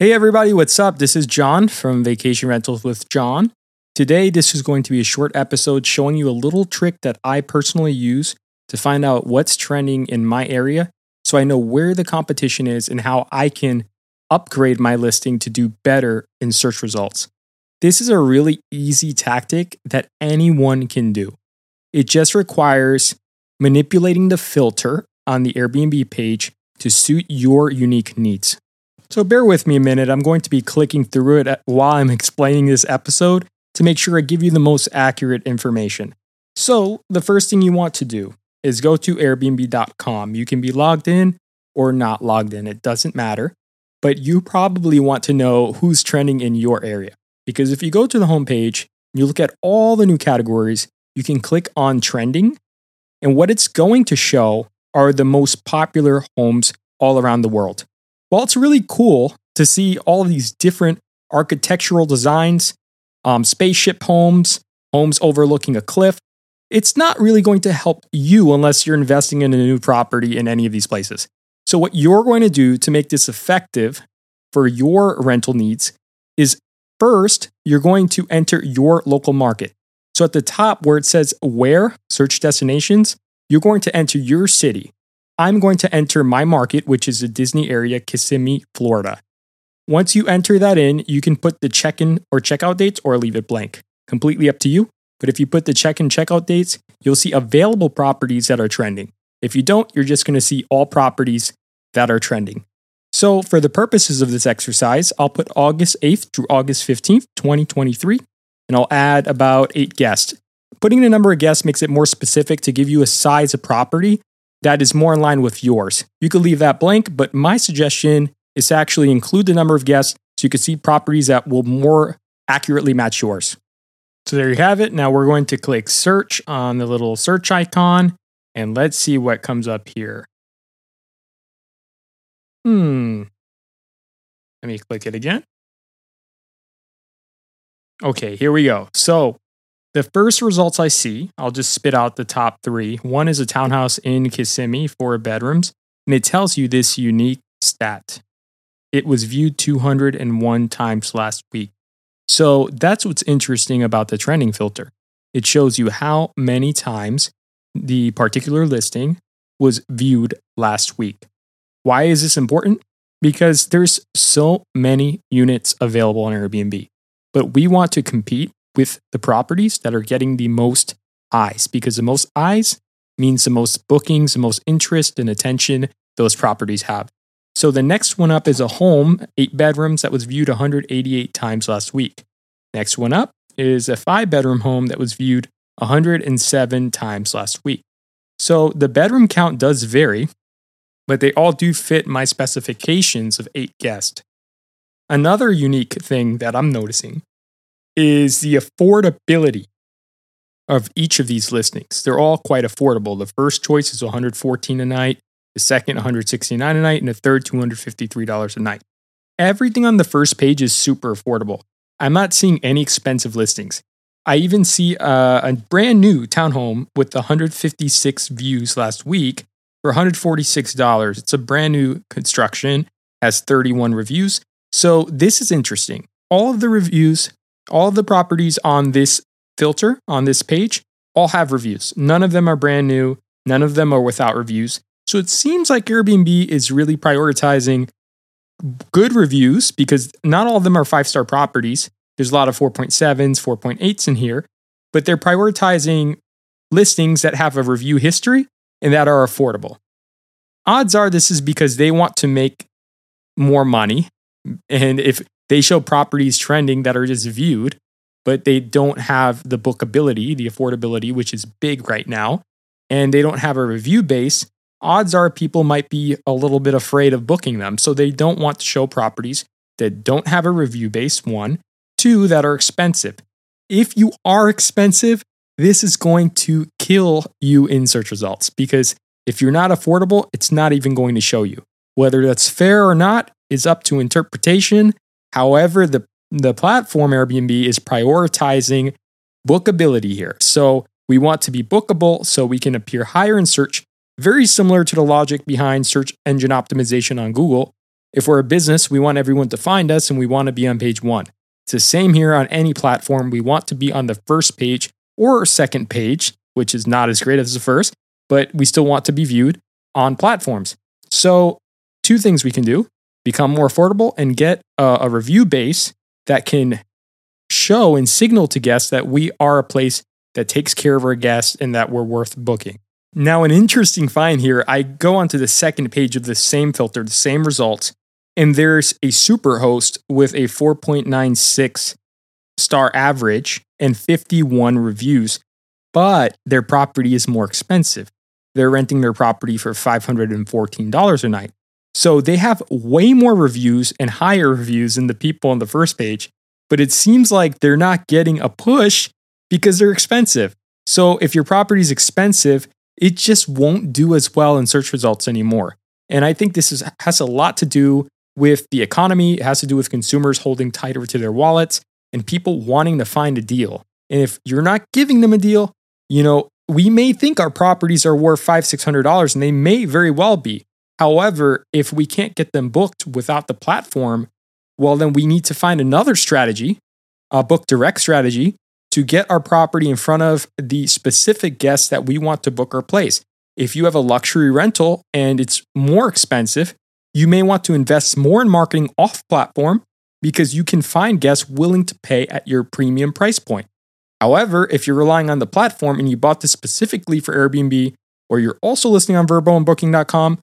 Hey, everybody, what's up? This is John from Vacation Rentals with John. Today, this is going to be a short episode showing you a little trick that I personally use to find out what's trending in my area so I know where the competition is and how I can upgrade my listing to do better in search results. This is a really easy tactic that anyone can do. It just requires manipulating the filter on the Airbnb page to suit your unique needs. So bear with me a minute. I'm going to be clicking through it while I'm explaining this episode to make sure I give you the most accurate information. So, the first thing you want to do is go to airbnb.com. You can be logged in or not logged in, it doesn't matter. But you probably want to know who's trending in your area. Because if you go to the homepage, and you look at all the new categories, you can click on trending. And what it's going to show are the most popular homes all around the world. While it's really cool to see all of these different architectural designs, um, spaceship homes, homes overlooking a cliff, it's not really going to help you unless you're investing in a new property in any of these places. So, what you're going to do to make this effective for your rental needs is first, you're going to enter your local market. So, at the top where it says where, search destinations, you're going to enter your city. I'm going to enter my market, which is the Disney area, Kissimmee, Florida. Once you enter that in, you can put the check in or checkout dates or leave it blank. Completely up to you. But if you put the check in checkout dates, you'll see available properties that are trending. If you don't, you're just going to see all properties that are trending. So, for the purposes of this exercise, I'll put August 8th through August 15th, 2023, and I'll add about eight guests. Putting the number of guests makes it more specific to give you a size of property that is more in line with yours. You could leave that blank, but my suggestion is to actually include the number of guests so you can see properties that will more accurately match yours. So there you have it. Now we're going to click search on the little search icon and let's see what comes up here. Hmm. Let me click it again. Okay, here we go. So the first results I see, I'll just spit out the top three. One is a townhouse in Kissimmee, four bedrooms, and it tells you this unique stat. It was viewed 201 times last week. So that's what's interesting about the trending filter. It shows you how many times the particular listing was viewed last week. Why is this important? Because there's so many units available on Airbnb, but we want to compete with the properties that are getting the most eyes because the most eyes means the most bookings, the most interest and attention those properties have. So the next one up is a home, eight bedrooms, that was viewed 188 times last week. Next one up is a five bedroom home that was viewed 107 times last week. So the bedroom count does vary, but they all do fit my specifications of eight guests. Another unique thing that I'm noticing is the affordability of each of these listings. They're all quite affordable. The first choice is 114 a night, the second 169 a night, and the third $253 a night. Everything on the first page is super affordable. I'm not seeing any expensive listings. I even see a, a brand new townhome with 156 views last week for $146. It's a brand new construction, has 31 reviews. So this is interesting. All of the reviews all the properties on this filter, on this page, all have reviews. None of them are brand new, none of them are without reviews. So it seems like Airbnb is really prioritizing good reviews because not all of them are five star properties. There's a lot of 4.7s, 4.8s in here, but they're prioritizing listings that have a review history and that are affordable. Odds are this is because they want to make more money. And if they show properties trending that are just viewed, but they don't have the bookability, the affordability, which is big right now, and they don't have a review base. Odds are people might be a little bit afraid of booking them. So they don't want to show properties that don't have a review base, one, two, that are expensive. If you are expensive, this is going to kill you in search results because if you're not affordable, it's not even going to show you. Whether that's fair or not is up to interpretation However, the, the platform Airbnb is prioritizing bookability here. So we want to be bookable so we can appear higher in search, very similar to the logic behind search engine optimization on Google. If we're a business, we want everyone to find us and we want to be on page one. It's the same here on any platform. We want to be on the first page or second page, which is not as great as the first, but we still want to be viewed on platforms. So, two things we can do become more affordable and get a, a review base that can show and signal to guests that we are a place that takes care of our guests and that we're worth booking. Now, an interesting find here I go onto the second page of the same filter, the same results, and there's a super host with a 4.96 star average and 51 reviews, but their property is more expensive. They're renting their property for $514 a night. So they have way more reviews and higher reviews than the people on the first page, but it seems like they're not getting a push because they're expensive. So if your property is expensive, it just won't do as well in search results anymore. And I think this is, has a lot to do with the economy. It has to do with consumers holding tighter to their wallets and people wanting to find a deal. And if you're not giving them a deal, you know, we may think our properties are worth five, six hundred dollars, and they may very well be. However, if we can't get them booked without the platform, well, then we need to find another strategy, a book direct strategy, to get our property in front of the specific guests that we want to book our place. If you have a luxury rental and it's more expensive, you may want to invest more in marketing off platform because you can find guests willing to pay at your premium price point. However, if you're relying on the platform and you bought this specifically for Airbnb, or you're also listing on Vrbo and Booking.com,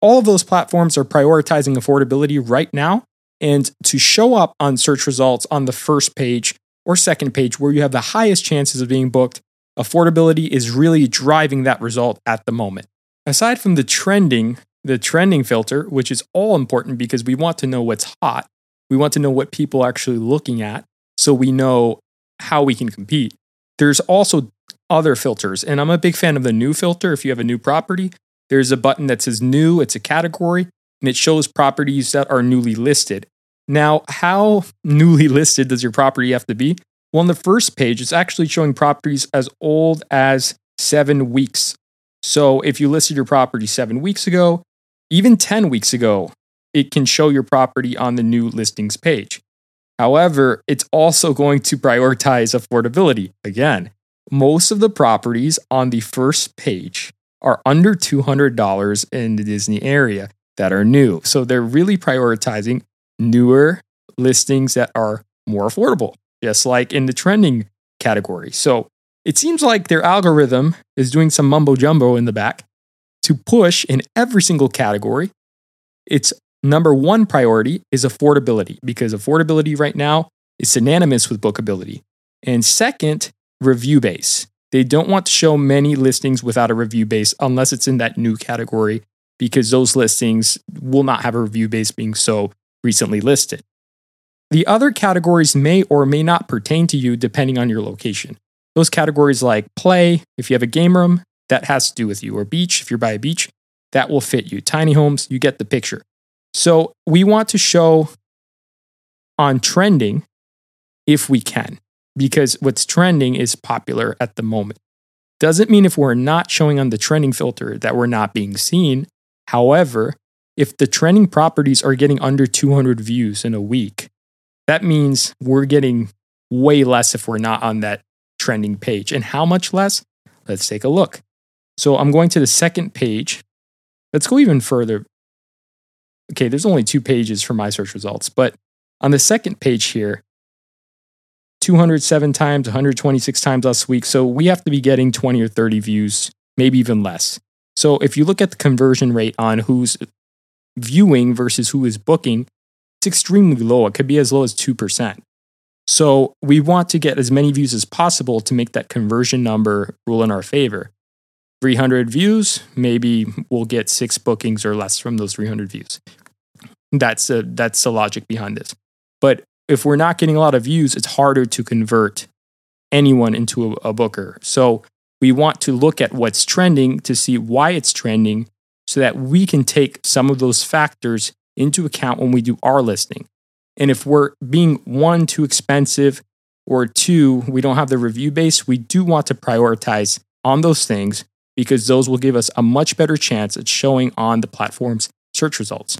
all of those platforms are prioritizing affordability right now and to show up on search results on the first page or second page where you have the highest chances of being booked, affordability is really driving that result at the moment. Aside from the trending, the trending filter, which is all important because we want to know what's hot, we want to know what people are actually looking at so we know how we can compete. There's also other filters, and I'm a big fan of the new filter. If you have a new property, there's a button that says new, it's a category, and it shows properties that are newly listed. Now, how newly listed does your property have to be? Well, on the first page, it's actually showing properties as old as seven weeks. So if you listed your property seven weeks ago, even 10 weeks ago, it can show your property on the new listings page. However, it's also going to prioritize affordability. Again, most of the properties on the first page are under $200 in the Disney area that are new. So they're really prioritizing newer listings that are more affordable, just like in the trending category. So it seems like their algorithm is doing some mumbo jumbo in the back to push in every single category. Its number one priority is affordability because affordability right now is synonymous with bookability. And second, review base. They don't want to show many listings without a review base unless it's in that new category because those listings will not have a review base being so recently listed. The other categories may or may not pertain to you depending on your location. Those categories like play, if you have a game room, that has to do with you, or beach, if you're by a beach, that will fit you. Tiny homes, you get the picture. So we want to show on trending if we can because what's trending is popular at the moment. Doesn't mean if we're not showing on the trending filter that we're not being seen. However, if the trending properties are getting under 200 views in a week, that means we're getting way less if we're not on that trending page. And how much less? Let's take a look. So I'm going to the second page. Let's go even further. Okay, there's only two pages for my search results, but on the second page here, 207 times, 126 times last week. So we have to be getting 20 or 30 views, maybe even less. So if you look at the conversion rate on who's viewing versus who is booking, it's extremely low. It could be as low as 2%. So we want to get as many views as possible to make that conversion number rule in our favor. 300 views, maybe we'll get six bookings or less from those 300 views. That's a, that's the logic behind this. But if we're not getting a lot of views, it's harder to convert anyone into a, a booker. So we want to look at what's trending to see why it's trending so that we can take some of those factors into account when we do our listing. And if we're being one, too expensive, or two, we don't have the review base, we do want to prioritize on those things because those will give us a much better chance at showing on the platform's search results.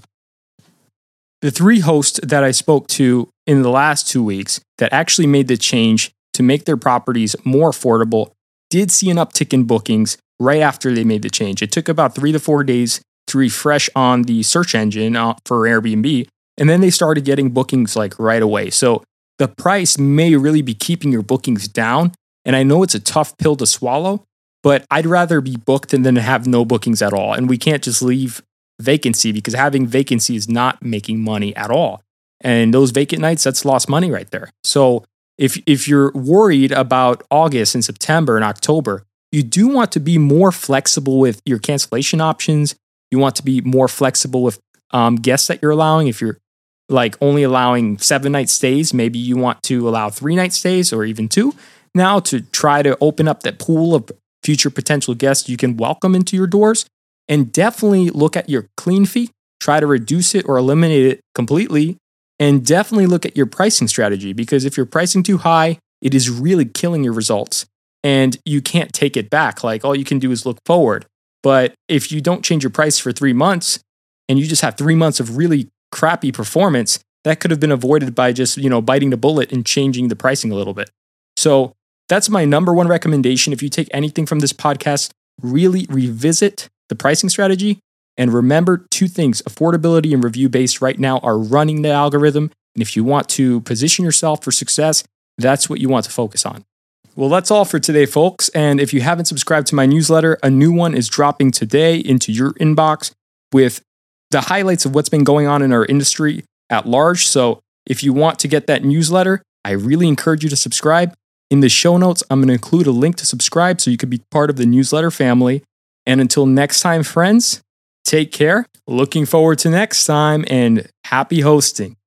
The three hosts that I spoke to in the last two weeks that actually made the change to make their properties more affordable did see an uptick in bookings right after they made the change. It took about three to four days to refresh on the search engine uh, for Airbnb, and then they started getting bookings like right away. So the price may really be keeping your bookings down. And I know it's a tough pill to swallow, but I'd rather be booked than have no bookings at all. And we can't just leave vacancy because having vacancy is not making money at all. And those vacant nights, that's lost money right there. So if, if you're worried about August and September and October, you do want to be more flexible with your cancellation options. You want to be more flexible with um, guests that you're allowing. If you're like only allowing seven night stays, maybe you want to allow three night stays or even two now to try to open up that pool of future potential guests you can welcome into your doors. And definitely look at your clean fee, try to reduce it or eliminate it completely. And definitely look at your pricing strategy because if you're pricing too high, it is really killing your results and you can't take it back. Like all you can do is look forward. But if you don't change your price for three months and you just have three months of really crappy performance, that could have been avoided by just, you know, biting the bullet and changing the pricing a little bit. So that's my number one recommendation. If you take anything from this podcast, really revisit the pricing strategy. And remember two things affordability and review based right now are running the algorithm. And if you want to position yourself for success, that's what you want to focus on. Well, that's all for today, folks. And if you haven't subscribed to my newsletter, a new one is dropping today into your inbox with the highlights of what's been going on in our industry at large. So if you want to get that newsletter, I really encourage you to subscribe. In the show notes, I'm going to include a link to subscribe so you can be part of the newsletter family. And until next time, friends, take care. Looking forward to next time and happy hosting.